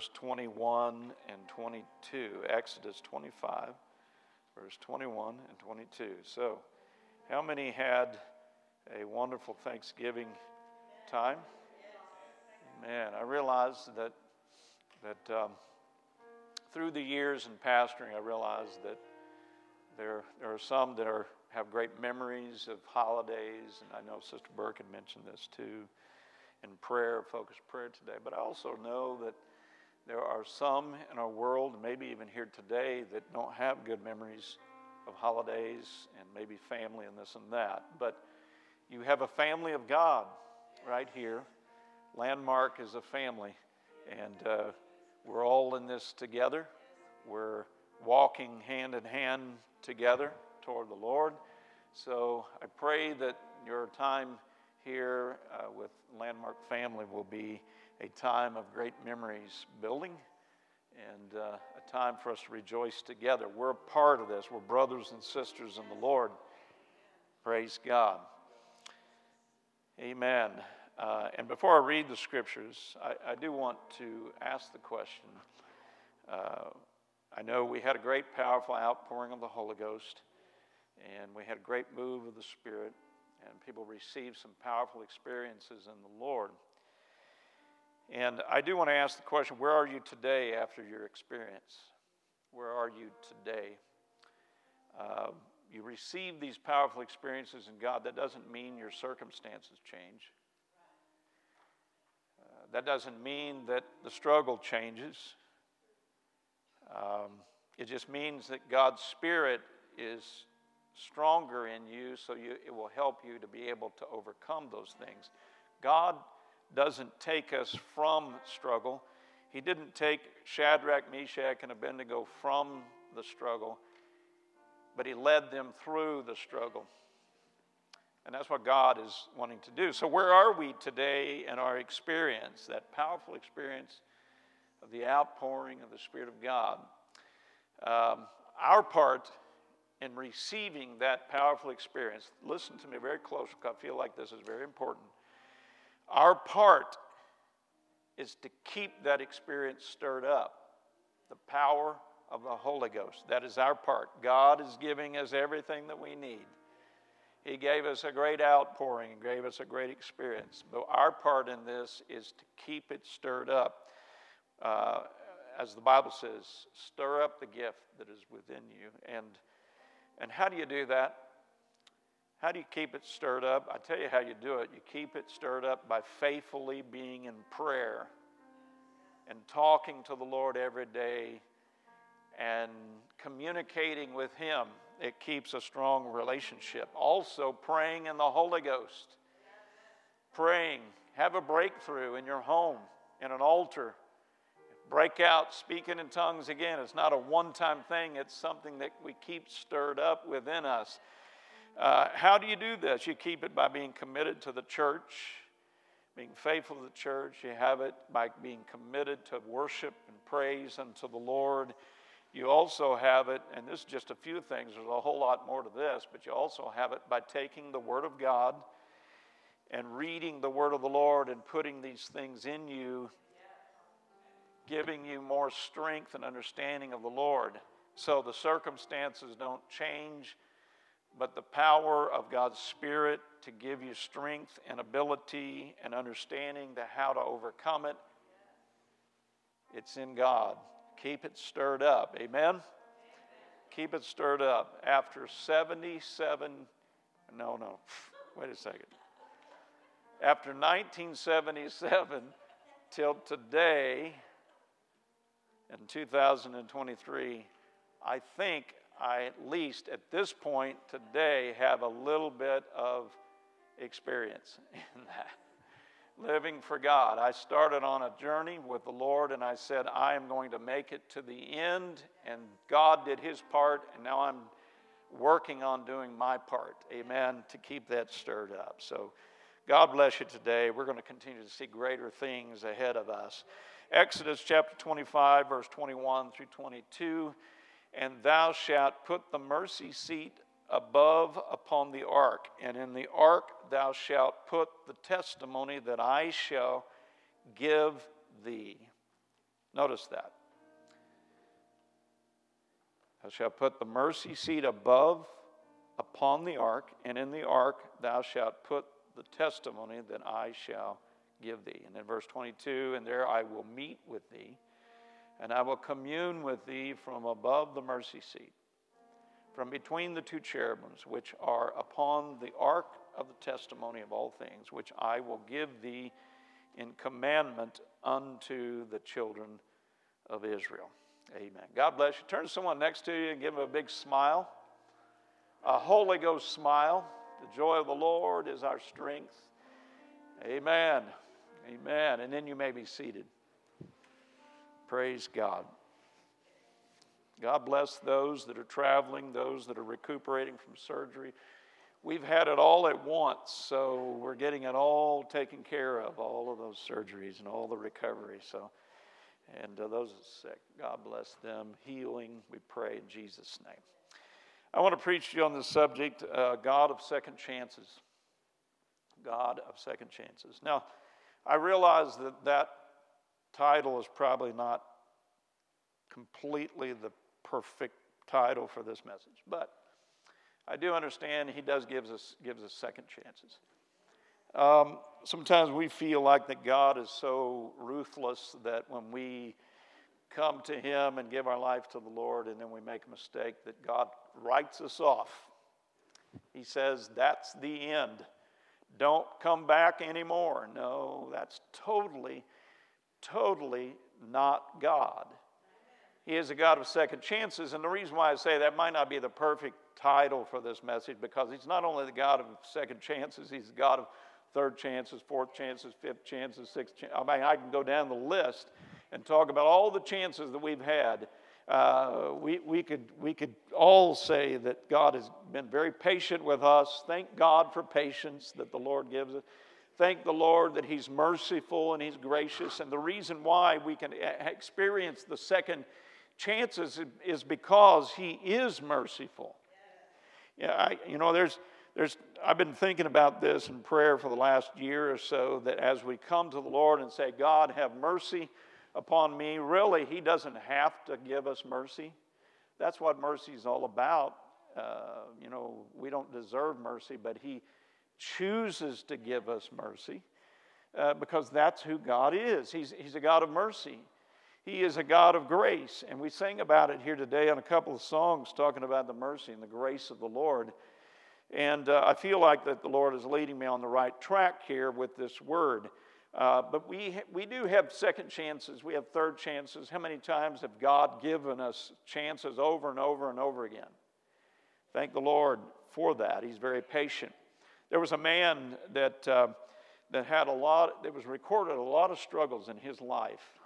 Verse 21 and 22. Exodus 25, verse 21 and 22. So, how many had a wonderful Thanksgiving time? Man, I realized that that um, through the years in pastoring, I realized that there there are some that are have great memories of holidays, and I know Sister Burk had mentioned this too in prayer, focused prayer today. But I also know that there are some in our world, maybe even here today, that don't have good memories of holidays and maybe family and this and that. But you have a family of God right here. Landmark is a family, and uh, we're all in this together. We're walking hand in hand together toward the Lord. So I pray that your time here uh, with Landmark family will be a time of great memories building and uh, a time for us to rejoice together. We're a part of this. We're brothers and sisters in the Lord. Praise God. Amen. Uh, and before I read the scriptures, I, I do want to ask the question. Uh, I know we had a great, powerful outpouring of the Holy Ghost, and we had a great move of the Spirit, and people receive some powerful experiences in the Lord. And I do want to ask the question where are you today after your experience? Where are you today? Uh, you receive these powerful experiences in God. That doesn't mean your circumstances change. Uh, that doesn't mean that the struggle changes. Um, it just means that God's Spirit is stronger in you, so you, it will help you to be able to overcome those things. God doesn't take us from struggle. He didn't take Shadrach, Meshach, and Abednego from the struggle, but He led them through the struggle. And that's what God is wanting to do. So, where are we today in our experience, that powerful experience of the outpouring of the Spirit of God? Um, our part in receiving that powerful experience, listen to me very close because I feel like this is very important. Our part is to keep that experience stirred up. The power of the Holy Ghost. That is our part. God is giving us everything that we need. He gave us a great outpouring and gave us a great experience. But our part in this is to keep it stirred up. Uh, as the Bible says, stir up the gift that is within you. And, and how do you do that? How do you keep it stirred up? I tell you how you do it. You keep it stirred up by faithfully being in prayer and talking to the Lord every day and communicating with Him. It keeps a strong relationship. Also, praying in the Holy Ghost. Praying. Have a breakthrough in your home, in an altar. Break out speaking in tongues again. It's not a one time thing, it's something that we keep stirred up within us. Uh, how do you do this? You keep it by being committed to the church, being faithful to the church. You have it by being committed to worship and praise unto the Lord. You also have it, and this is just a few things, there's a whole lot more to this, but you also have it by taking the Word of God and reading the Word of the Lord and putting these things in you, giving you more strength and understanding of the Lord. So the circumstances don't change but the power of God's Spirit to give you strength and ability and understanding to how to overcome it. It's in God. Keep it stirred up. Amen? Amen? Keep it stirred up. After 77, no, no, wait a second. After 1977 till today, in 2023, I think I, at least at this point today, have a little bit of experience in that. living for God. I started on a journey with the Lord and I said, I am going to make it to the end. And God did his part, and now I'm working on doing my part. Amen. To keep that stirred up. So, God bless you today. We're going to continue to see greater things ahead of us. Exodus chapter 25, verse 21 through 22. And thou shalt put the mercy seat above upon the ark, and in the ark thou shalt put the testimony that I shall give thee. Notice that. Thou shalt put the mercy seat above upon the ark, and in the ark thou shalt put the testimony that I shall give thee. And in verse 22, and there I will meet with thee, and I will commune with thee from above the mercy seat from between the two cherubims, which are upon the ark of the testimony of all things, which I will give thee in commandment unto the children of Israel. Amen. God bless you. Turn to someone next to you and give them a big smile. A Holy Ghost smile. The joy of the Lord is our strength. Amen. Amen. And then you may be seated. Praise God. God bless those that are traveling, those that are recuperating from surgery. We've had it all at once, so we're getting it all taken care of, all of those surgeries and all the recovery. So, and uh, those sick, God bless them. Healing, we pray in Jesus' name. I want to preach to you on this subject uh, God of second chances. God of second chances. Now, I realize that that title is probably not completely the perfect title for this message, but I do understand he does gives us gives us second chances. Um, sometimes we feel like that God is so ruthless that when we come to Him and give our life to the Lord and then we make a mistake, that God writes us off. He says, That's the end. Don't come back anymore. No, that's totally, totally not God. He is a God of second chances. And the reason why I say that might not be the perfect title for this message because He's not only the God of second chances, He's the God of third chances, fourth chances, fifth chances, sixth chances. I mean, I can go down the list and talk about all the chances that we've had. Uh, we, we, could, we could all say that God has been very patient with us. Thank God for patience that the Lord gives us. Thank the Lord that He's merciful and He's gracious. And the reason why we can experience the second chances is because he is merciful. Yeah, I, you know, there's, there's, I've been thinking about this in prayer for the last year or so that as we come to the Lord and say, God, have mercy upon me, really, He doesn't have to give us mercy. That's what mercy is all about. Uh, you know, we don't deserve mercy, but He chooses to give us mercy uh, because that's who God is. He's, he's a God of mercy. He is a God of grace. And we sing about it here today on a couple of songs talking about the mercy and the grace of the Lord. And uh, I feel like that the Lord is leading me on the right track here with this word. Uh, but we, we do have second chances. We have third chances. How many times have God given us chances over and over and over again? Thank the Lord for that. He's very patient. There was a man that, uh, that had a lot, that was recorded a lot of struggles in his life.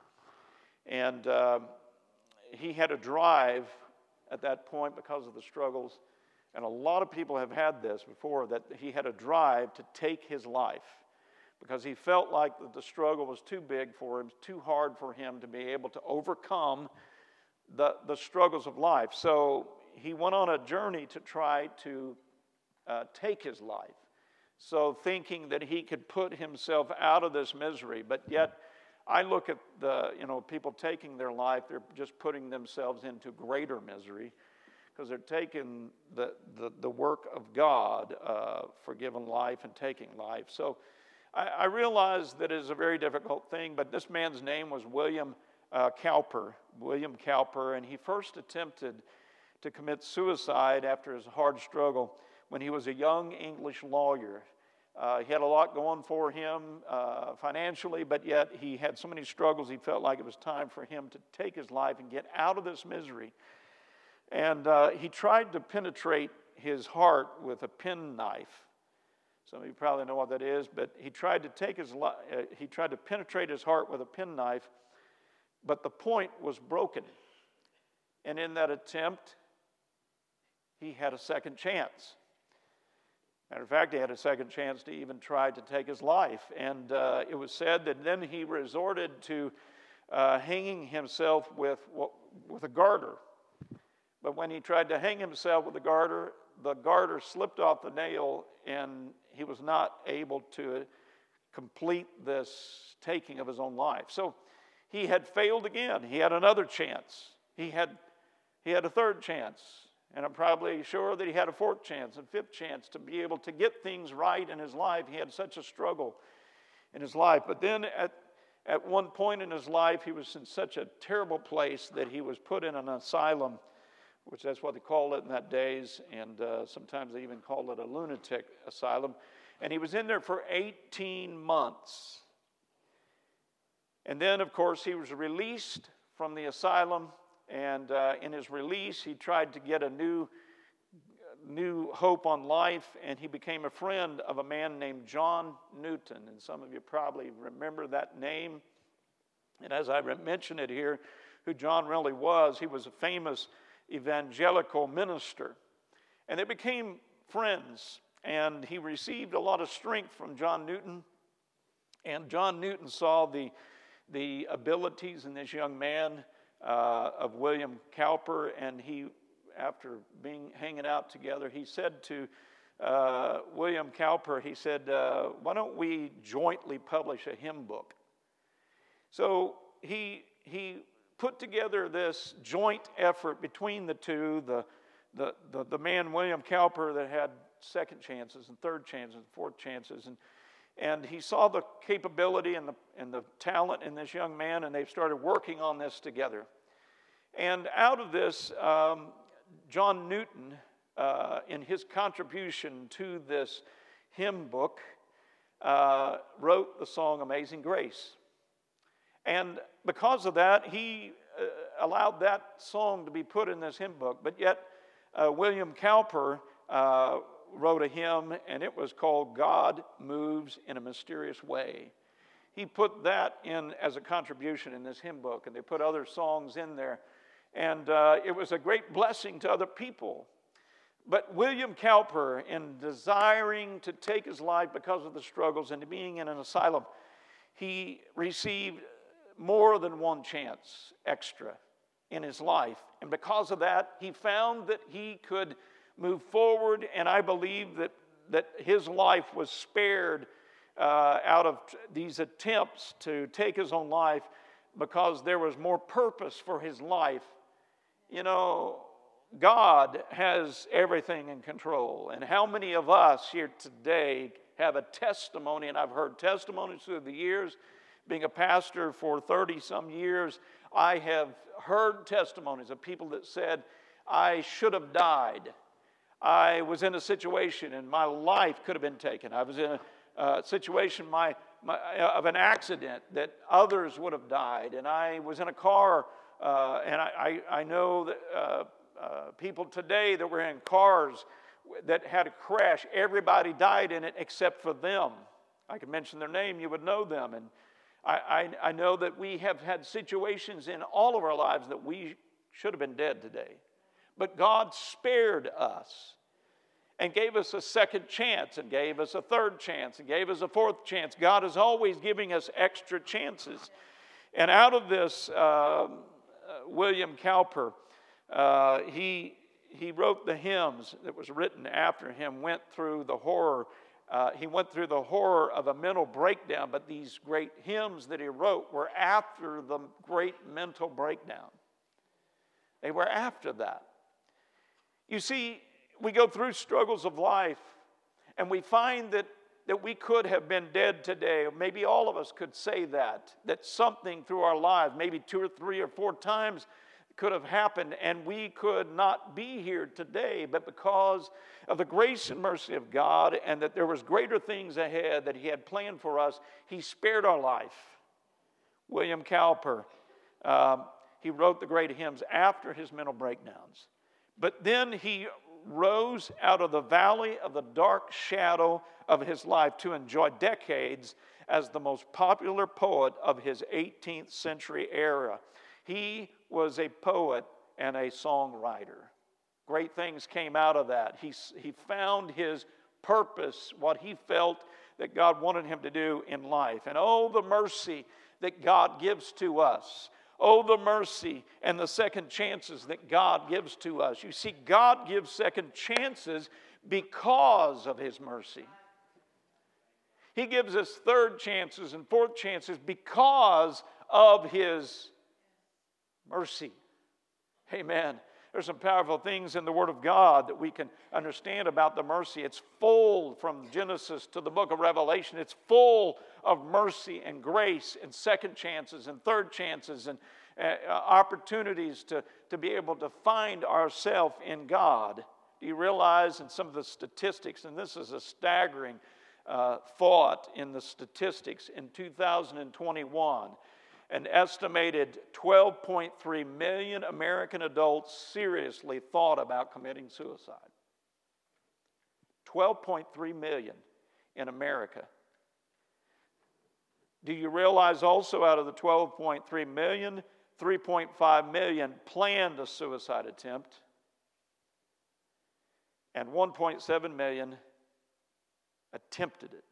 And uh, he had a drive at that point because of the struggles. And a lot of people have had this before that he had a drive to take his life because he felt like that the struggle was too big for him, too hard for him to be able to overcome the, the struggles of life. So he went on a journey to try to uh, take his life. So, thinking that he could put himself out of this misery, but yet I look at the, you know, people taking their life, they're just putting themselves into greater misery because they're taking the, the, the, work of God uh, for giving life and taking life. So I, I realize that it is a very difficult thing, but this man's name was William uh, Cowper, William Cowper, and he first attempted to commit suicide after his hard struggle when he was a young English lawyer. Uh, he had a lot going for him uh, financially, but yet he had so many struggles, he felt like it was time for him to take his life and get out of this misery. And uh, he tried to penetrate his heart with a penknife Some of you probably know what that is, but he tried to take his uh, he tried to penetrate his heart with a penknife, but the point was broken. And in that attempt, he had a second chance. Matter of fact, he had a second chance to even try to take his life. And uh, it was said that then he resorted to uh, hanging himself with, with a garter. But when he tried to hang himself with a garter, the garter slipped off the nail and he was not able to complete this taking of his own life. So he had failed again. He had another chance. He had, he had a third chance. And I'm probably sure that he had a fourth chance and fifth chance to be able to get things right in his life. He had such a struggle in his life. But then at, at one point in his life, he was in such a terrible place that he was put in an asylum, which that's what they called it in that days. And uh, sometimes they even called it a lunatic asylum. And he was in there for 18 months. And then, of course, he was released from the asylum and uh, in his release, he tried to get a new, new hope on life, and he became a friend of a man named John Newton. And some of you probably remember that name. And as I mentioned it here, who John really was, he was a famous evangelical minister. And they became friends, and he received a lot of strength from John Newton. And John Newton saw the, the abilities in this young man uh, of William Cowper, and he, after being hanging out together, he said to uh, William Cowper, he said, uh, "Why don't we jointly publish a hymn book?" So he he put together this joint effort between the two. The the, the, the man William Cowper that had second chances and third chances and fourth chances and and he saw the capability and the, and the talent in this young man, and they started working on this together. And out of this, um, John Newton, uh, in his contribution to this hymn book, uh, wrote the song Amazing Grace. And because of that, he uh, allowed that song to be put in this hymn book. But yet, uh, William Cowper uh, wrote a hymn, and it was called God Moves in a Mysterious Way. He put that in as a contribution in this hymn book, and they put other songs in there. And uh, it was a great blessing to other people. But William Cowper, in desiring to take his life because of the struggles and being in an asylum, he received more than one chance extra in his life. And because of that, he found that he could move forward, and I believe that, that his life was spared uh, out of these attempts to take his own life because there was more purpose for his life you know, God has everything in control. And how many of us here today have a testimony? And I've heard testimonies through the years. Being a pastor for 30 some years, I have heard testimonies of people that said, I should have died. I was in a situation and my life could have been taken. I was in a uh, situation my, my, of an accident that others would have died. And I was in a car uh, and I, I, I, know that uh, uh, people today that were in cars that had a crash, everybody died in it except for them. I could mention their name, you would know them. And I, I, I know that we have had situations in all of our lives that we should have been dead today. But God spared us and gave us a second chance and gave us a third chance and gave us a fourth chance. God is always giving us extra chances. And out of this, um, William Cowper, uh, he, he wrote the hymns that was written after him, went through the horror. Uh, he went through the horror of a mental breakdown, but these great hymns that he wrote were after the great mental breakdown. They were after that. You see, we go through struggles of life and we find that that we could have been dead today. Maybe all of us could say that, that something through our lives, maybe two or three or four times, could have happened and we could not be here today but because of the grace and mercy of god and that there was greater things ahead that he had planned for us he spared our life william cowper uh, he wrote the great hymns after his mental breakdowns but then he rose out of the valley of the dark shadow of his life to enjoy decades as the most popular poet of his 18th century era. He was a poet and a songwriter. Great things came out of that. He, he found his purpose, what he felt that God wanted him to do in life. And oh, the mercy that God gives to us. Oh, the mercy and the second chances that God gives to us. You see, God gives second chances because of his mercy. He gives us third chances and fourth chances because of His mercy. Amen. There's some powerful things in the Word of God that we can understand about the mercy. It's full from Genesis to the book of Revelation. It's full of mercy and grace and second chances and third chances and uh, opportunities to, to be able to find ourselves in God. Do you realize in some of the statistics, and this is a staggering uh, thought in the statistics in 2021 an estimated 12.3 million American adults seriously thought about committing suicide. 12.3 million in America. Do you realize also out of the 12.3 million, 3.5 million planned a suicide attempt, and 1.7 million attempted it.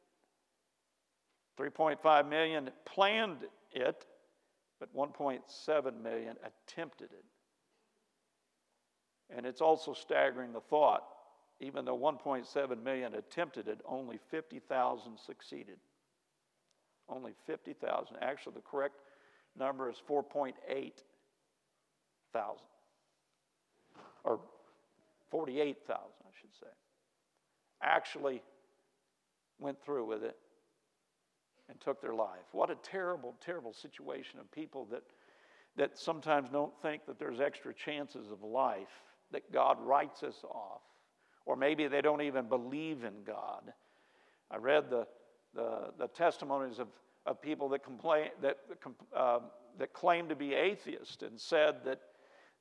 3.5 million planned it, but 1.7 million attempted it. And it's also staggering the thought, even though 1.7 million attempted it, only 50,000 succeeded. Only 50,000. Actually, the correct number is 4.8 thousand. Or 48,000, I should say. Actually went through with it and took their life. What a terrible, terrible situation of people that, that sometimes don't think that there's extra chances of life, that God writes us off, or maybe they don't even believe in God. I read the, the, the testimonies of, of people that, complain, that, uh, that claim to be atheists and said that,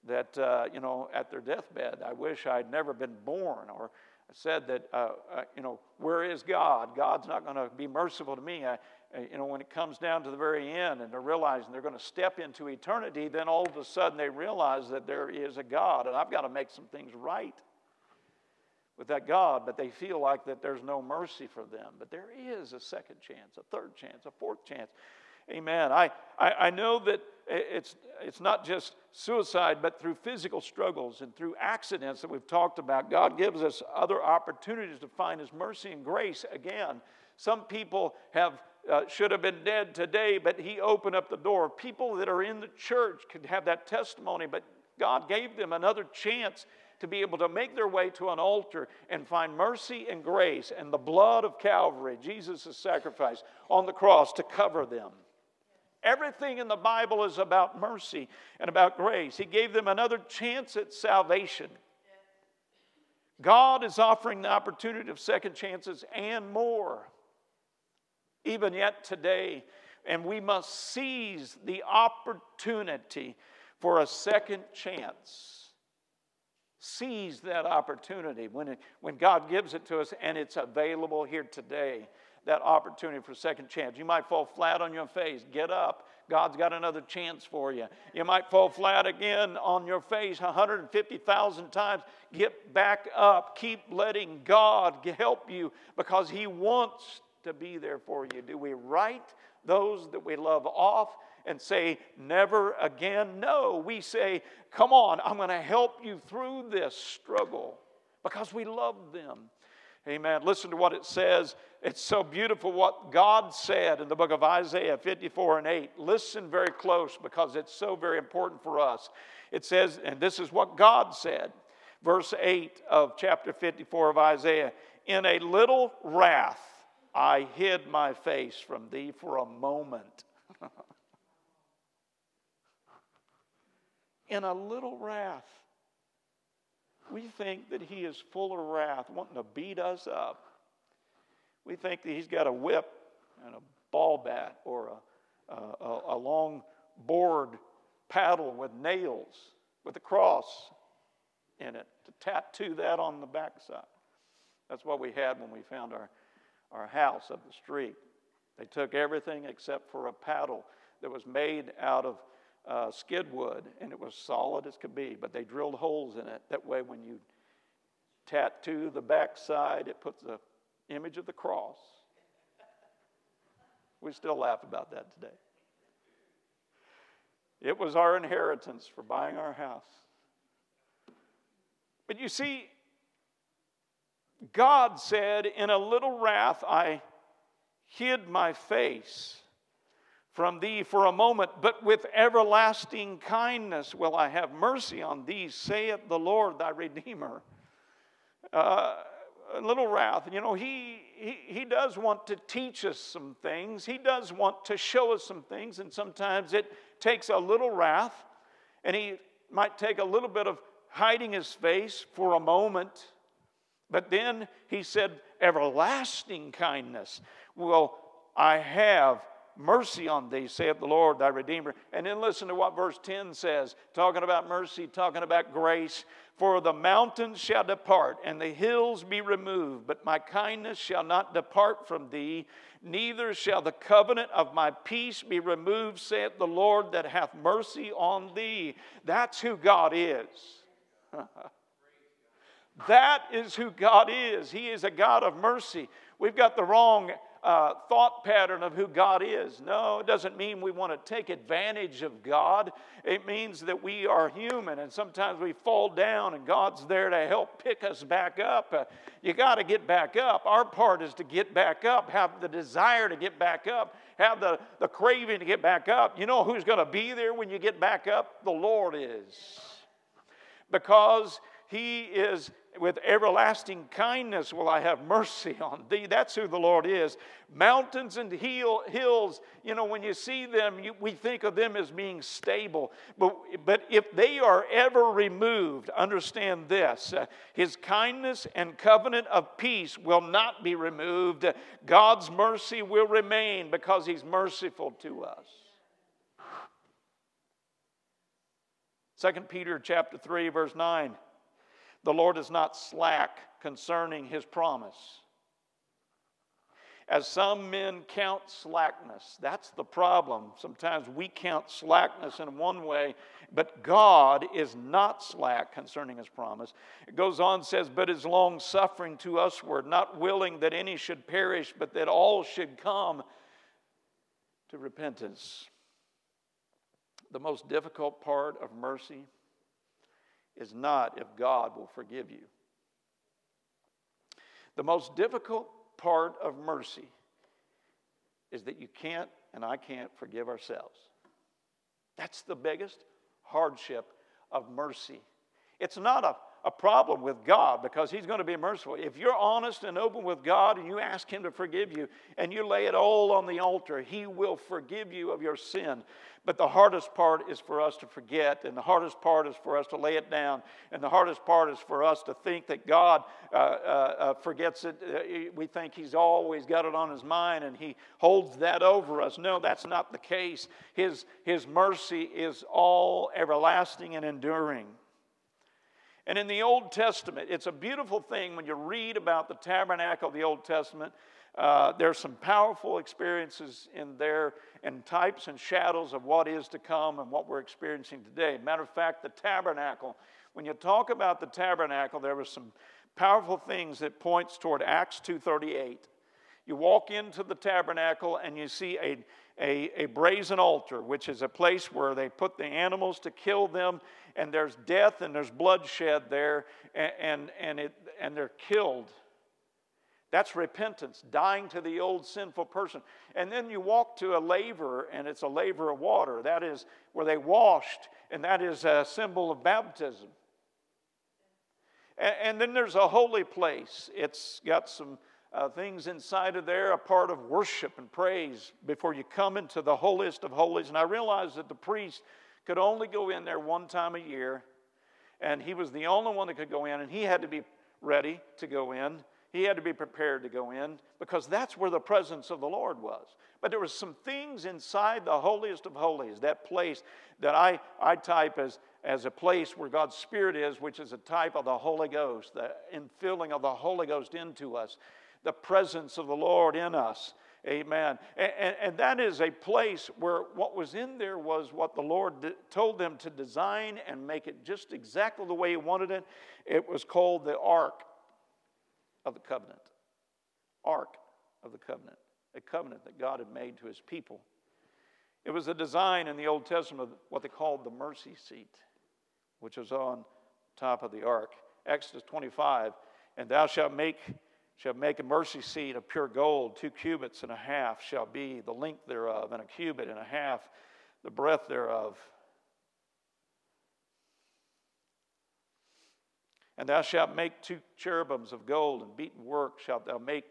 that uh, you know, at their deathbed, I wish I'd never been born, or said that, uh, uh, you know, where is God? God's not going to be merciful to me. I, you know, when it comes down to the very end and they're realizing they're going to step into eternity, then all of a sudden they realize that there is a God and I've got to make some things right with that God, but they feel like that there's no mercy for them. But there is a second chance, a third chance, a fourth chance. Amen. I, I, I know that it's, it's not just suicide, but through physical struggles and through accidents that we've talked about, God gives us other opportunities to find His mercy and grace again. Some people have uh, should have been dead today, but he opened up the door. People that are in the church could have that testimony, but God gave them another chance to be able to make their way to an altar and find mercy and grace and the blood of Calvary, Jesus' sacrifice on the cross to cover them. Everything in the Bible is about mercy and about grace. He gave them another chance at salvation. God is offering the opportunity of second chances and more, even yet today. And we must seize the opportunity for a second chance. Seize that opportunity when, it, when God gives it to us and it's available here today that opportunity for second chance. You might fall flat on your face. Get up. God's got another chance for you. You might fall flat again on your face 150,000 times. Get back up. Keep letting God help you because He wants to be there for you. Do we write those that we love off and say, never again? No, we say, come on, I'm going to help you through this struggle because we love them. Amen. Listen to what it says. It's so beautiful what God said in the book of Isaiah 54 and 8. Listen very close because it's so very important for us. It says, and this is what God said, verse 8 of chapter 54 of Isaiah In a little wrath I hid my face from thee for a moment. in a little wrath. We think that he is full of wrath, wanting to beat us up. We think that he's got a whip and a ball bat or a, a, a long board paddle with nails, with a cross. in it, to tattoo that on the backside. That's what we had when we found our, our house up the street. They took everything except for a paddle that was made out of uh, skid wood, and it was solid as could be, but they drilled holes in it. That way, when you tattoo the backside, it puts the image of the cross. We still laugh about that today. It was our inheritance for buying our house. But you see, God said, In a little wrath I hid my face from thee for a moment, but with everlasting kindness will I have mercy on thee, saith the Lord thy Redeemer. Uh, a little wrath. You know, he, he, he does want to teach us some things, he does want to show us some things, and sometimes it takes a little wrath, and he might take a little bit of hiding his face for a moment. But then he said, Everlasting kindness will I have mercy on thee, saith the Lord thy Redeemer. And then listen to what verse 10 says, talking about mercy, talking about grace. For the mountains shall depart, and the hills be removed, but my kindness shall not depart from thee, neither shall the covenant of my peace be removed, saith the Lord that hath mercy on thee. That's who God is. that is who God is. He is a God of mercy. We've got the wrong uh, thought pattern of who God is. No, it doesn't mean we want to take advantage of God. It means that we are human and sometimes we fall down and God's there to help pick us back up. Uh, you got to get back up. Our part is to get back up, have the desire to get back up, have the, the craving to get back up. You know who's going to be there when you get back up? The Lord is. Because He is with everlasting kindness will I have mercy on thee. That's who the Lord is. Mountains and hill, hills, you know, when you see them, you, we think of them as being stable. But, but if they are ever removed, understand this uh, His kindness and covenant of peace will not be removed. God's mercy will remain because He's merciful to us. 2 Peter chapter 3 verse 9 the Lord is not slack concerning his promise. As some men count slackness, that's the problem. Sometimes we count slackness in one way, but God is not slack concerning his promise. It goes on, says, but is long suffering to usward, not willing that any should perish, but that all should come to repentance. The most difficult part of mercy is not if God will forgive you. The most difficult part of mercy is that you can't and I can't forgive ourselves. That's the biggest hardship of mercy. It's not a, a problem with God because He's going to be merciful. If you're honest and open with God and you ask Him to forgive you and you lay it all on the altar, He will forgive you of your sin. But the hardest part is for us to forget, and the hardest part is for us to lay it down, and the hardest part is for us to think that God uh, uh, uh, forgets it. Uh, we think He's always got it on His mind and He holds that over us. No, that's not the case. His, his mercy is all everlasting and enduring. And in the Old Testament, it's a beautiful thing when you read about the tabernacle of the Old Testament. Uh, there's some powerful experiences in there and types and shadows of what is to come and what we're experiencing today. Matter of fact, the tabernacle, when you talk about the tabernacle, there were some powerful things that points toward Acts 2.38. You walk into the tabernacle and you see a, a, a brazen altar, which is a place where they put the animals to kill them, and there's death and there's bloodshed there, and, and, and, it, and they're killed that's repentance, dying to the old sinful person. And then you walk to a laver, and it's a laver of water. That is where they washed, and that is a symbol of baptism. And, and then there's a holy place. It's got some uh, things inside of there, a part of worship and praise before you come into the holiest of holies. And I realized that the priest could only go in there one time a year, and he was the only one that could go in, and he had to be ready to go in. He had to be prepared to go in because that's where the presence of the Lord was. But there were some things inside the holiest of holies, that place that I, I type as, as a place where God's Spirit is, which is a type of the Holy Ghost, the infilling of the Holy Ghost into us, the presence of the Lord in us. Amen. And, and, and, that is a place where what was in there was what the Lord told them to design and make it just exactly the way He wanted it. It was called the Ark of the Covenant. Ark of the Covenant. A covenant that God had made to His people. It was a design in the Old Testament of what they called the mercy seat, which was on top of the ark. Exodus 25, and thou shalt make shall make a mercy seat of pure gold, two cubits and a half shall be the length thereof, and a cubit and a half the breadth thereof. And thou shalt make two cherubims of gold, and beaten work shalt thou make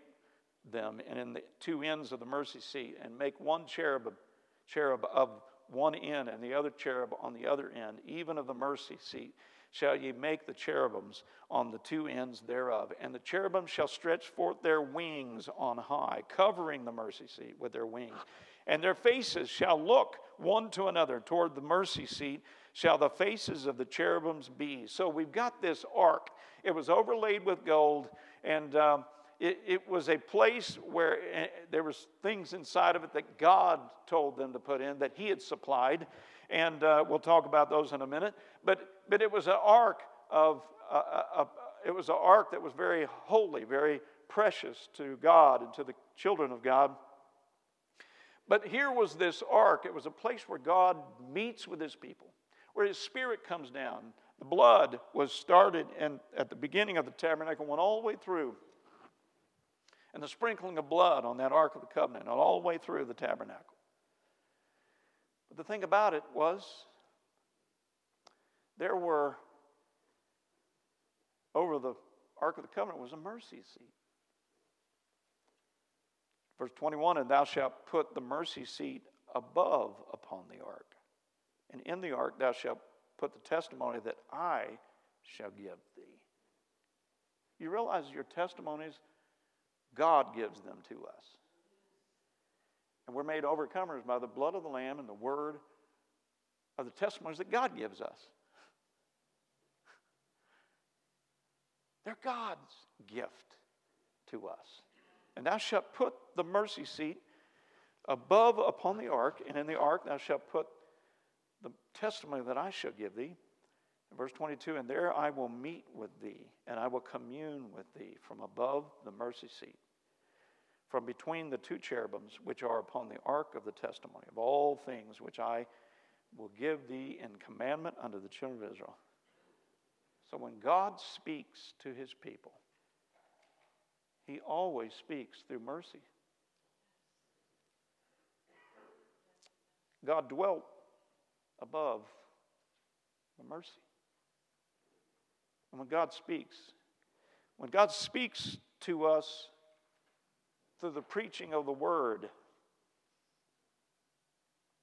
them, and in the two ends of the mercy seat, and make one cherub, cherub of one end, and the other cherub on the other end, even of the mercy seat shall ye make the cherubims on the two ends thereof. And the cherubim shall stretch forth their wings on high, covering the mercy seat with their wings. And their faces shall look one to another. Toward the mercy seat shall the faces of the cherubims be. So we've got this ark. It was overlaid with gold, and um, it, it, was a place where uh, there was things inside of it that God told them to put in, that He had supplied and uh, we'll talk about those in a minute. But, but it was an ark of, uh, uh, it was an ark that was very holy, very precious to God and to the children of God. But here was this ark. It was a place where God meets with his people, where his spirit comes down. The blood was started in, at the beginning of the tabernacle, went all the way through. And the sprinkling of blood on that Ark of the Covenant, all the way through the tabernacle. But the thing about it was, there were, over the Ark of the Covenant was a mercy seat. Verse 21 And thou shalt put the mercy seat above upon the ark. And in the ark thou shalt put the testimony that I shall give thee. You realize your testimonies, God gives them to us. And we're made overcomers by the blood of the Lamb and the word of the testimonies that God gives us. They're God's gift to us. And thou shalt put the mercy seat above upon the ark, and in the ark thou shalt put the testimony that I shall give thee. Verse 22, and there I will meet with thee, and I will commune with thee from above the mercy seat from between the two cherubims which are upon the ark of the testimony of all things which I will give thee in commandment unto the children of Israel. So when God speaks to his people, he always speaks through mercy. God dwelt above the mercy. And when God speaks, when God speaks to us through the preaching of the word.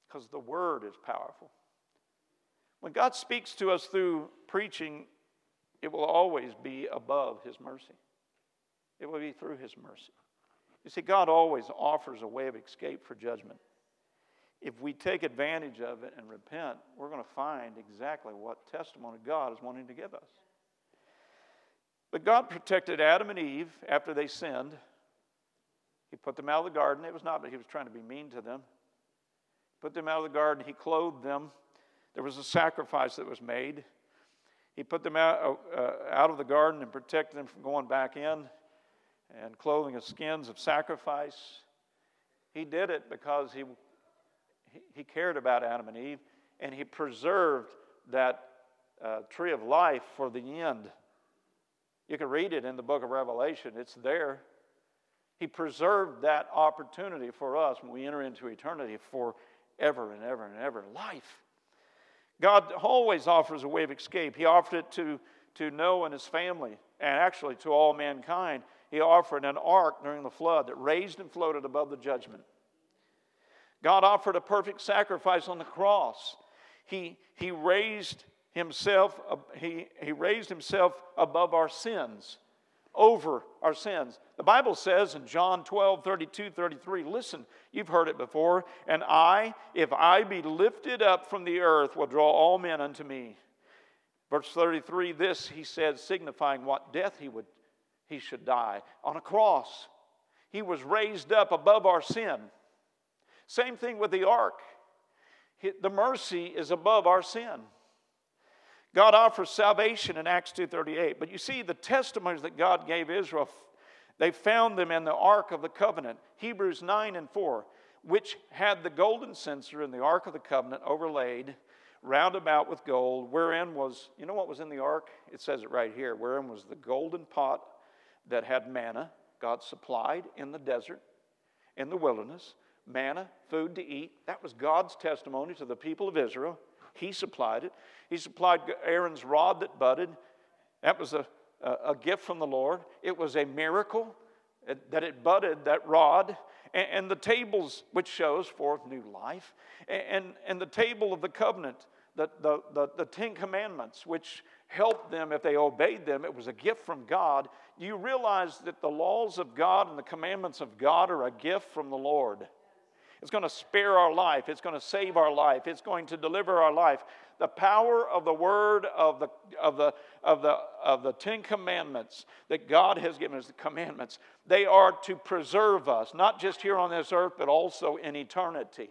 Because the word is powerful. When God speaks to us through preaching, it will always be above his mercy. It will be through his mercy. You see, God always offers a way of escape for judgment. If we take advantage of it and repent, we're going to find exactly what testimony God is wanting to give us. But God protected Adam and Eve after they sinned he put them out of the garden. It was not that he was trying to be mean to them. He put them out of the garden. He clothed them. There was a sacrifice that was made. He put them out, uh, out of the garden and protected them from going back in and clothing of skins of sacrifice. He did it because he, he cared about Adam and Eve and he preserved that uh, tree of life for the end. You can read it in the book of Revelation, it's there. He preserved that opportunity for us when we enter into eternity for ever and ever and ever life. God always offers a way of escape. He offered it to, to Noah and his family, and actually to all mankind. He offered an ark during the flood that raised and floated above the judgment. God offered a perfect sacrifice on the cross. He, he raised himself he, he raised himself above our sins over our sins. The Bible says in John 12, 32, 33, listen, you've heard it before, and I, if I be lifted up from the earth, will draw all men unto me. Verse 33, this he said, signifying what death he would he should die. On a cross, he was raised up above our sin. Same thing with the ark. The mercy is above our sin. God offers salvation in Acts 2:38. But you see the testimonies that God gave Israel, they found them in the ark of the covenant. Hebrews 9 and 4, which had the golden censer in the ark of the covenant overlaid round about with gold, wherein was, you know what was in the ark? It says it right here, wherein was the golden pot that had manna, God supplied in the desert, in the wilderness, manna, food to eat. That was God's testimony to the people of Israel. He supplied it. He supplied Aaron's rod that budded. That was a, a, gift from the Lord. It was a miracle that it budded, that rod. And, and the tables, which shows forth new life. And, and, the table of the covenant, the, the, the, the Ten Commandments, which helped them if they obeyed them. It was a gift from God. Do you realize that the laws of God and the commandments of God are a gift from the Lord? It's going to spare our life. It's going to save our life. It's going to deliver our life. The power of the word of the, of the, of the, of the Ten Commandments that God has given us, the commandments, they are to preserve us, not just here on this earth, but also in eternity.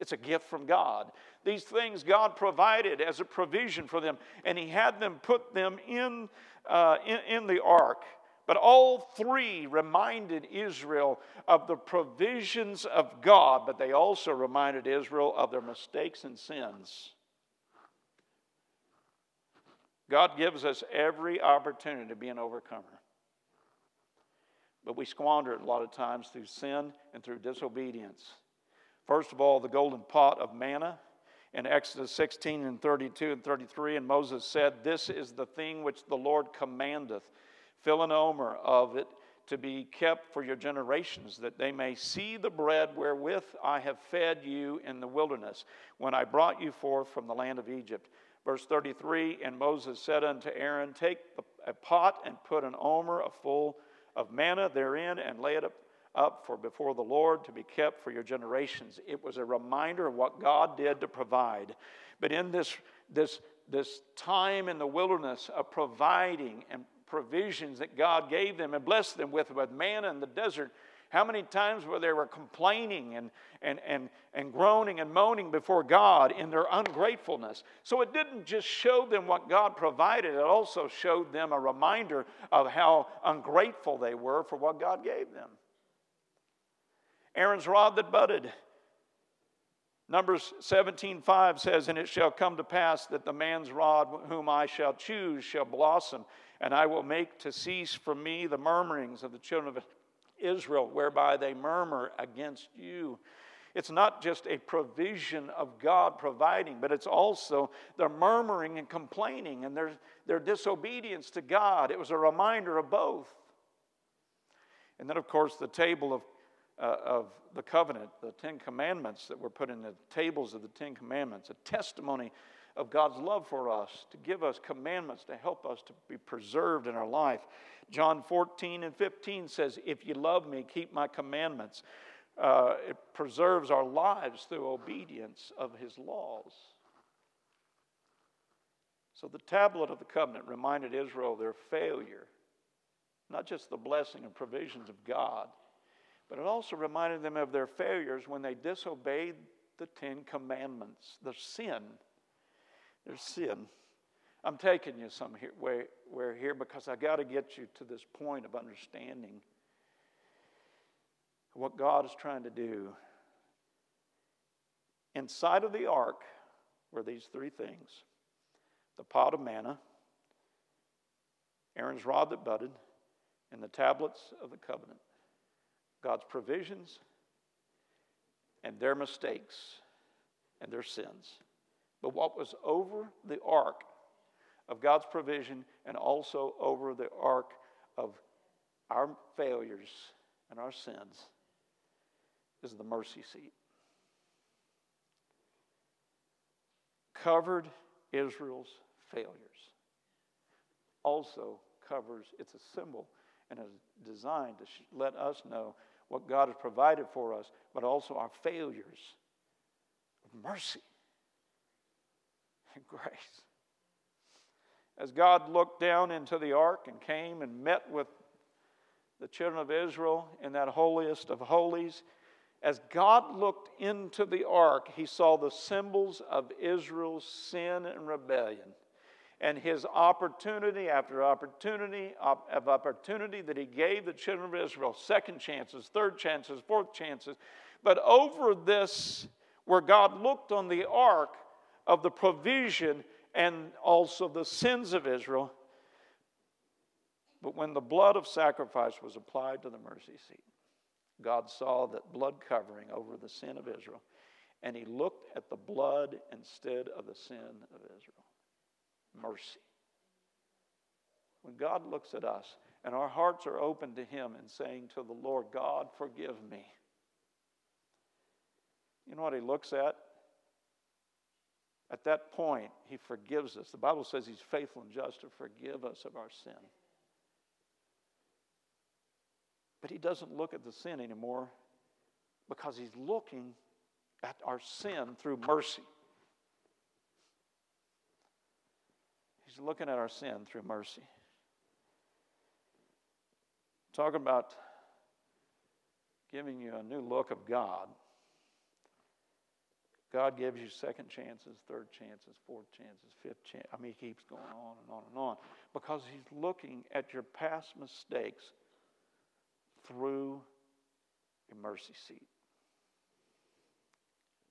It's a gift from God. These things God provided as a provision for them, and He had them put them in, uh, in, in the ark. But all three reminded Israel of the provisions of God, but they also reminded Israel of their mistakes and sins. God gives us every opportunity to be an overcomer. But we squander it a lot of times through sin and through disobedience. First of all, the golden pot of manna in Exodus 16 and 32 and 33. And Moses said, This is the thing which the Lord commandeth fill an omer of it to be kept for your generations, that they may see the bread wherewith I have fed you in the wilderness, when I brought you forth from the land of Egypt. Verse 33 And Moses said unto Aaron, Take a pot and put an omer a full of manna therein, and lay it up for before the Lord to be kept for your generations. It was a reminder of what God did to provide. But in this, this, this time in the wilderness of providing and provisions that God gave them and blessed them with, with manna in the desert, how many times were they were complaining and, and, and, and groaning and moaning before God in their ungratefulness? So it didn't just show them what God provided, it also showed them a reminder of how ungrateful they were for what God gave them. Aaron's rod that budded. Numbers 17:5 says, And it shall come to pass that the man's rod whom I shall choose shall blossom, and I will make to cease from me the murmurings of the children of Israel, whereby they murmur against you. It's not just a provision of God providing, but it's also their murmuring and complaining and their, their disobedience to God. It was a reminder of both. And then, of course, the table of, uh, of the covenant, the Ten Commandments that were put in the tables of the Ten Commandments, a testimony of God's love for us, to give us commandments to help us to be preserved in our life. John 14 and 15 says, If you love me, keep my commandments. Uh, it preserves our lives through obedience of his laws. So the tablet of the covenant reminded Israel of their failure, not just the blessing and provisions of God, but it also reminded them of their failures when they disobeyed the Ten Commandments, the sin there's sin. I'm taking you some here, where, where here because I got to get you to this point of understanding what God is trying to do. Inside of the ark were these three things the pot of manna, Aaron's rod that budded, and the tablets of the covenant. God's provisions and their mistakes and their sins but what was over the ark of God's provision and also over the ark of our failures and our sins is the mercy seat. Covered Israel's failures, also covers, it's a symbol and is designed to let us know what God has provided for us, but also our failures of mercy and grace. As God looked down into the ark and came and met with the children of Israel in that holiest of holies, as God looked into the ark, he saw the symbols of Israel's sin and rebellion. And his opportunity after opportunity of opportunity that he gave the children of Israel second chances, third chances, fourth chances. But over this, where God looked on the ark of the provision and also the sins of Israel, but when the blood of sacrifice was applied to the mercy seat, God saw that blood covering over the sin of Israel, and he looked at the blood instead of the sin of Israel. Mercy. When God looks at us and our hearts are open to him and saying to the Lord, God, forgive me. You know what he looks at? At that point, he forgives us. The Bible says he's faithful and just to forgive us of our sin. But he doesn't look at the sin anymore because he's looking at our sin through mercy. He's looking at our sin through mercy. Talking about giving you a new look of God. God gives you second chances, third chances, fourth chances, fifth chance. I mean, he keeps going on and on and on because he's looking at your past mistakes through a mercy seat.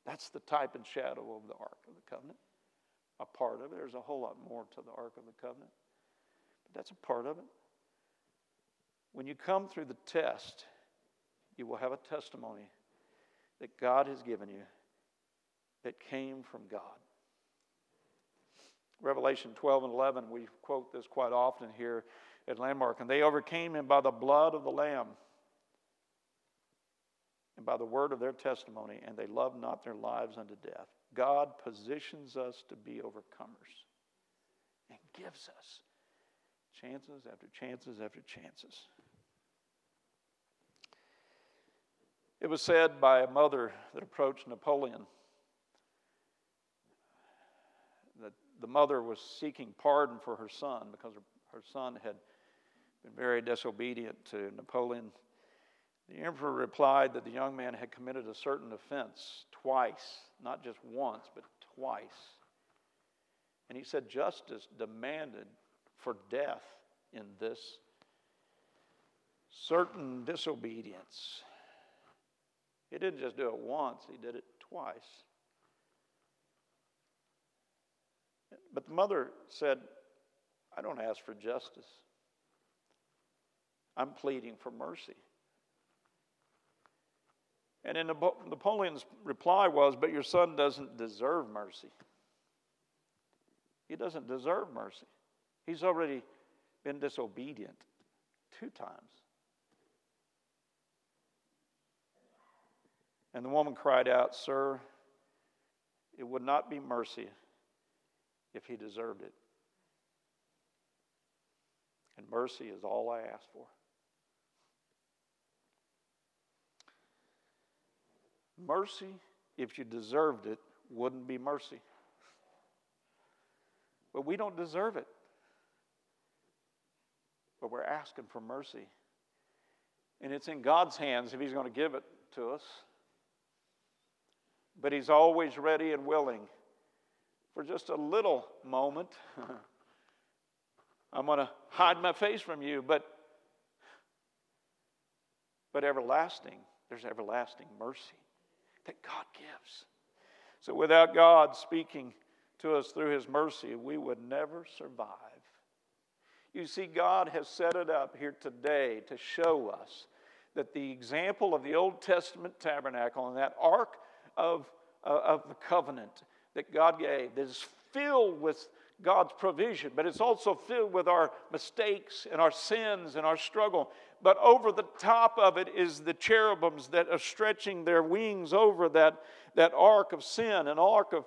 That's the type and shadow of the Ark of the Covenant. A part of it. There's a whole lot more to the Ark of the Covenant, but that's a part of it. When you come through the test, you will have a testimony that God has given you that came from God. Revelation 12 and 11, we quote this quite often here at Landmark. And they overcame him by the blood of the Lamb and by the word of their testimony, and they loved not their lives unto death. God positions us to be overcomers and gives us chances after chances after chances. It was said by a mother that approached Napoleon that the mother was seeking pardon for her son because her, son had been very disobedient to Napoleon the emperor replied that the young man had committed a certain offense twice, not just once, but twice. And he said justice demanded for death in this certain disobedience. He didn't just do it once, he did it twice. But the mother said, I don't ask for justice. I'm pleading for mercy. And then Napoleon's reply was, But your son doesn't deserve mercy. He doesn't deserve mercy. He's already been disobedient two times. And the woman cried out, Sir, it would not be mercy if he deserved it. And mercy is all I ask for. Mercy, if you deserved it, wouldn't be mercy. But we don't deserve it. But we're asking for mercy. And it's in God's hands if He's going to give it to us. But He's always ready and willing for just a little moment. I'm going to hide my face from you, but, but everlasting, there's everlasting mercy that God gives. So without God speaking to us through His mercy, we would never survive. You see, God has set it up here today to show us that the example of the Old Testament tabernacle and that ark of, uh, of the covenant that God gave that is filled with God's provision, but it's also filled with our mistakes and our sins and our struggle but over the top of it is the cherubims that are stretching their wings over that, that ark of sin, an ark of,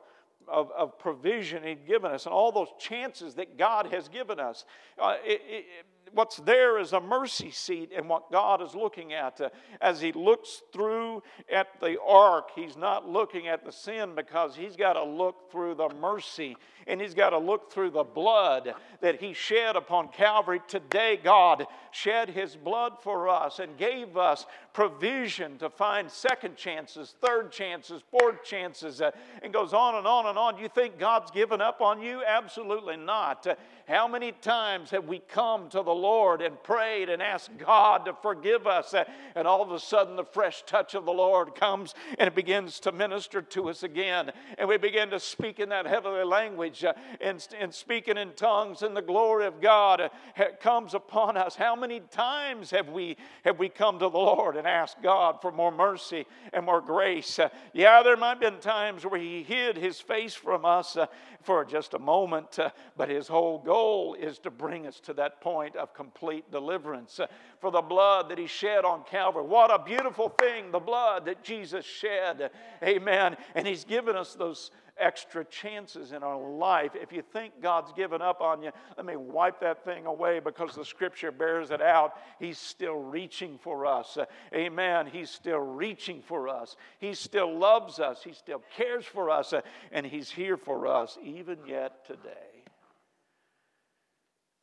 of, of provision He'd given us, and all those chances that God has given us. Uh, it, it, what's there is a mercy seat and what God is looking at. Uh, as He looks through at the ark, He's not looking at the sin because He's got to look through the mercy and He's got to look through the blood that He shed upon Calvary. Today, God shed His blood for us and gave us provision to find second chances, third chances, fourth chances, uh, and goes on and on and on. You think God's given up on you? Absolutely not. Uh, how many times have we come to the Lord and prayed and asked God to forgive us? Uh, and all of a sudden, the fresh touch of the Lord comes and it begins to minister to us again. And we begin to speak in that heavenly language uh, and, and speaking in tongues, and the glory of God uh, comes upon us. How many times have we, have we come to the Lord and asked God for more mercy and more grace? Uh, yeah, there might have been times where He hid His face from us uh, for just a moment, but His whole goal is to bring us to that point of complete deliverance. For the blood that He shed on Calvary. What a beautiful thing, the blood that Jesus shed. Amen. And He's given us those extra chances in our life. If you think God's given up on you, let me wipe that thing away because the scripture bears it out. He's still reaching for us. Amen. He's still reaching for us. He still loves us. He still cares for us. And He's here for us even yet today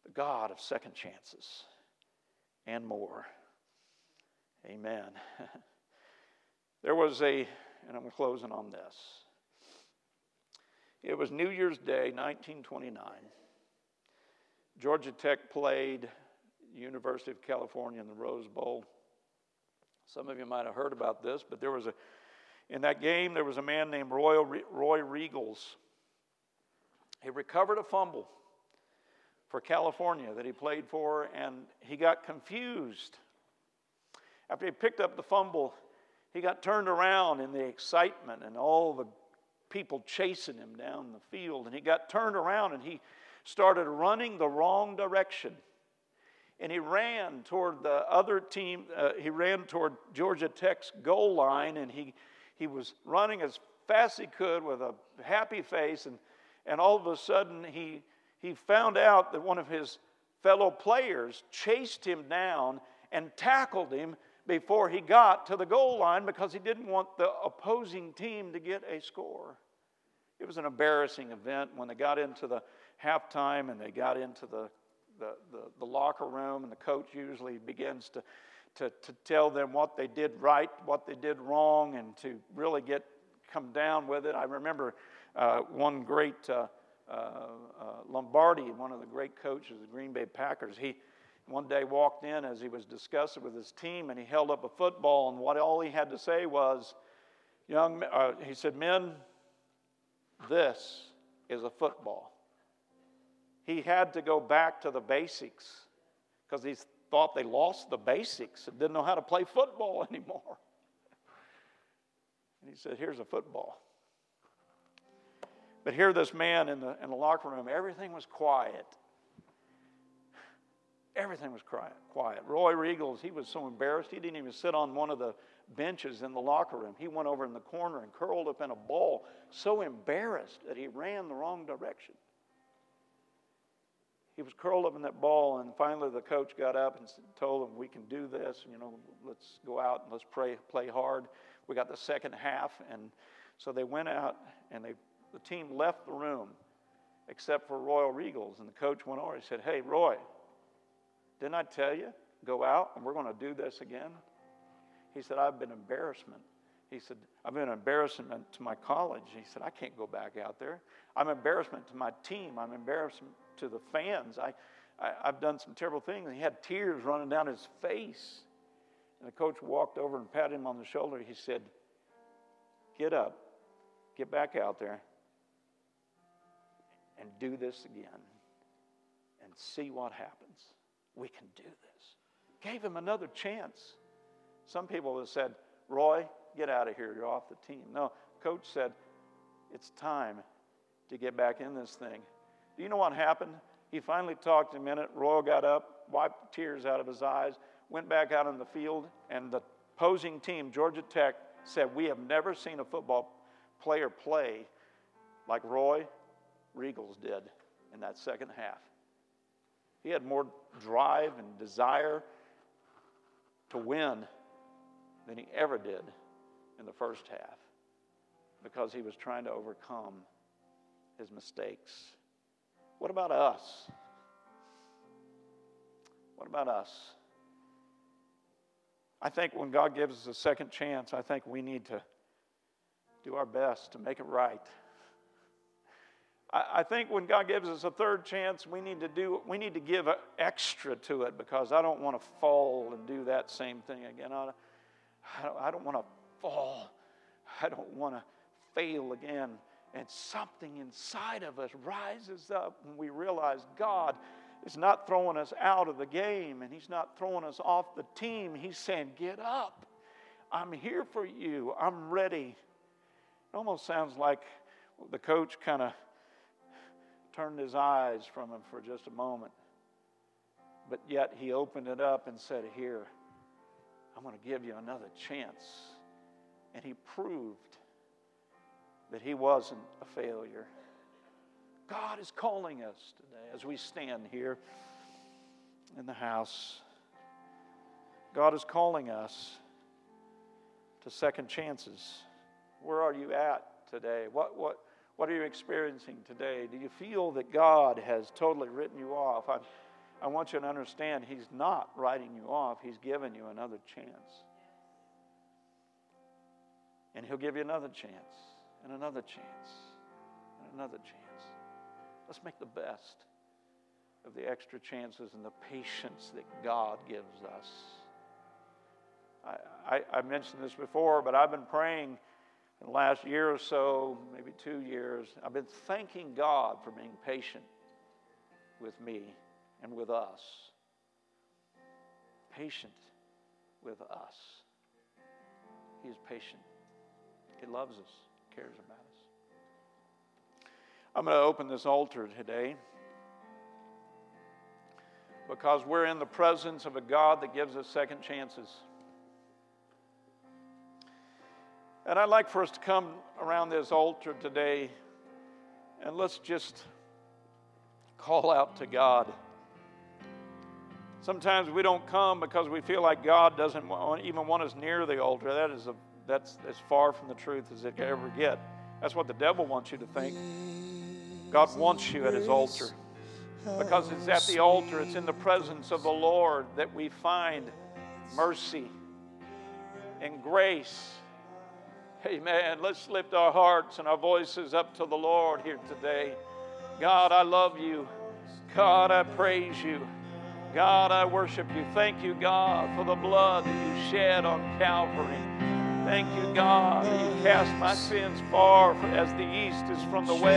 the God of second chances and more. Amen. there was a, and I'm closing on this. It was New Year's Day, 1929. Georgia Tech played University of California in the Rose Bowl. Some of you might have heard about this, but there was a in that game there was a man named Roy, Roy Riegels. He recovered a fumble for California that he played for, and he got confused. After he picked up the fumble, he got turned around in the excitement and all the people chasing him down the field. And he got turned around and he started running the wrong direction. And he ran toward the other team, uh, he ran toward Georgia Tech's goal line, and he, he was running as fast as he could with a happy face. And, and all of a sudden, he he found out that one of his fellow players chased him down and tackled him before he got to the goal line because he didn't want the opposing team to get a score. It was an embarrassing event when they got into the halftime and they got into the, the, the, the locker room, and the coach usually begins to, to, to tell them what they did right, what they did wrong, and to really get come down with it. I remember uh, one great uh, uh, uh, Lombardi, one of the great coaches of the Green Bay Packers, he one day walked in as he was discussing with his team and he held up a football and what all he had to say was, young, uh, he said, men, this is a football. He had to go back to the basics because he thought they lost the basics and didn't know how to play football anymore. And he said, here's a football. But here, this man in the, in the locker room, everything was quiet. Everything was quiet. Roy Riegels, he was so embarrassed, he didn't even sit on one of the benches in the locker room. He went over in the corner and curled up in a ball, so embarrassed that he ran the wrong direction. He was curled up in that ball, and finally the coach got up and told him, "We can do this. You know, let's go out and let's pray, play hard." We got the second half, and so they went out and they the team left the room except for Roy Riegels. And the coach went over and said, Hey, Roy, didn't I tell you? Go out and we're going to do this again. He said, I've been embarrassment. He said, I've been an embarrassment to my college. He said, I can't go back out there. I'm embarrassment to my team. I'm embarrassment to the fans. I, I, have done some terrible things. He had tears running down his face. And the coach walked over and patted him on the shoulder. He said, Get up, get back out there, and do this again and see what happens. We can do this. Gave him another chance. Some people have said, Roy, get out of here. You're off the team. No, coach said, it's time to get back in this thing. Do you know what happened? He finally talked a minute. Roy got up, wiped tears out of his eyes, went back out on the field, and the opposing team, Georgia Tech, said, We have never seen a football player play like Roy Riegels did in that second half. He had more drive and desire to win than he ever did in the first half because he was trying to overcome his mistakes. What about us? What about us? I think when God gives us a second chance, I think we need to do our best to make it right. I, think when God gives us a third chance, we need to do we need to give extra to it because I don't want to fall and do that same thing again. I, I don't want to fall. I don't want to fail again. And something inside of us rises up when we realize God is not throwing us out of the game and He's not throwing us off the team. He's saying, Get up. I'm here for you. I'm ready. It almost sounds like the coach kind of turned his eyes from him for just a moment. But yet he opened it up and said, Here, I'm going to give you another chance. And he proved that he wasn't a failure. God is calling us today as we stand here in the house. God is calling us to second chances. Where are you at today? What, what, what are you experiencing today? Do you feel that God has totally written you off? I, I want you to understand He's not writing you off, He's given you another chance. And He'll give you another chance, and another chance, and another chance. Let's make the best of the extra chances and the patience that God gives us. I, I, I mentioned this before, but I've been praying in the last year or so, maybe two years, I've been thanking God for being patient with me and with us. Patient with us. He is patient. He loves us, cares about us. I'm going to open this altar today because we're in the presence of a God that gives us second chances. And I'd like for us to come around this altar today and let's just call out to God. Sometimes we don't come because we feel like God doesn't even want us near the altar. That is a, that's as far from the truth as it can ever get. That's what the devil wants you to think. God wants you at his altar because it's at the altar, it's in the presence of the Lord that we find mercy and grace Amen. Let's lift our hearts and our voices up to the Lord here today. God, I love you. God, I praise you. God, I worship you. Thank you, God, for the blood that you shed on Calvary. Thank you, God, that you cast my sins far as the east is from the west.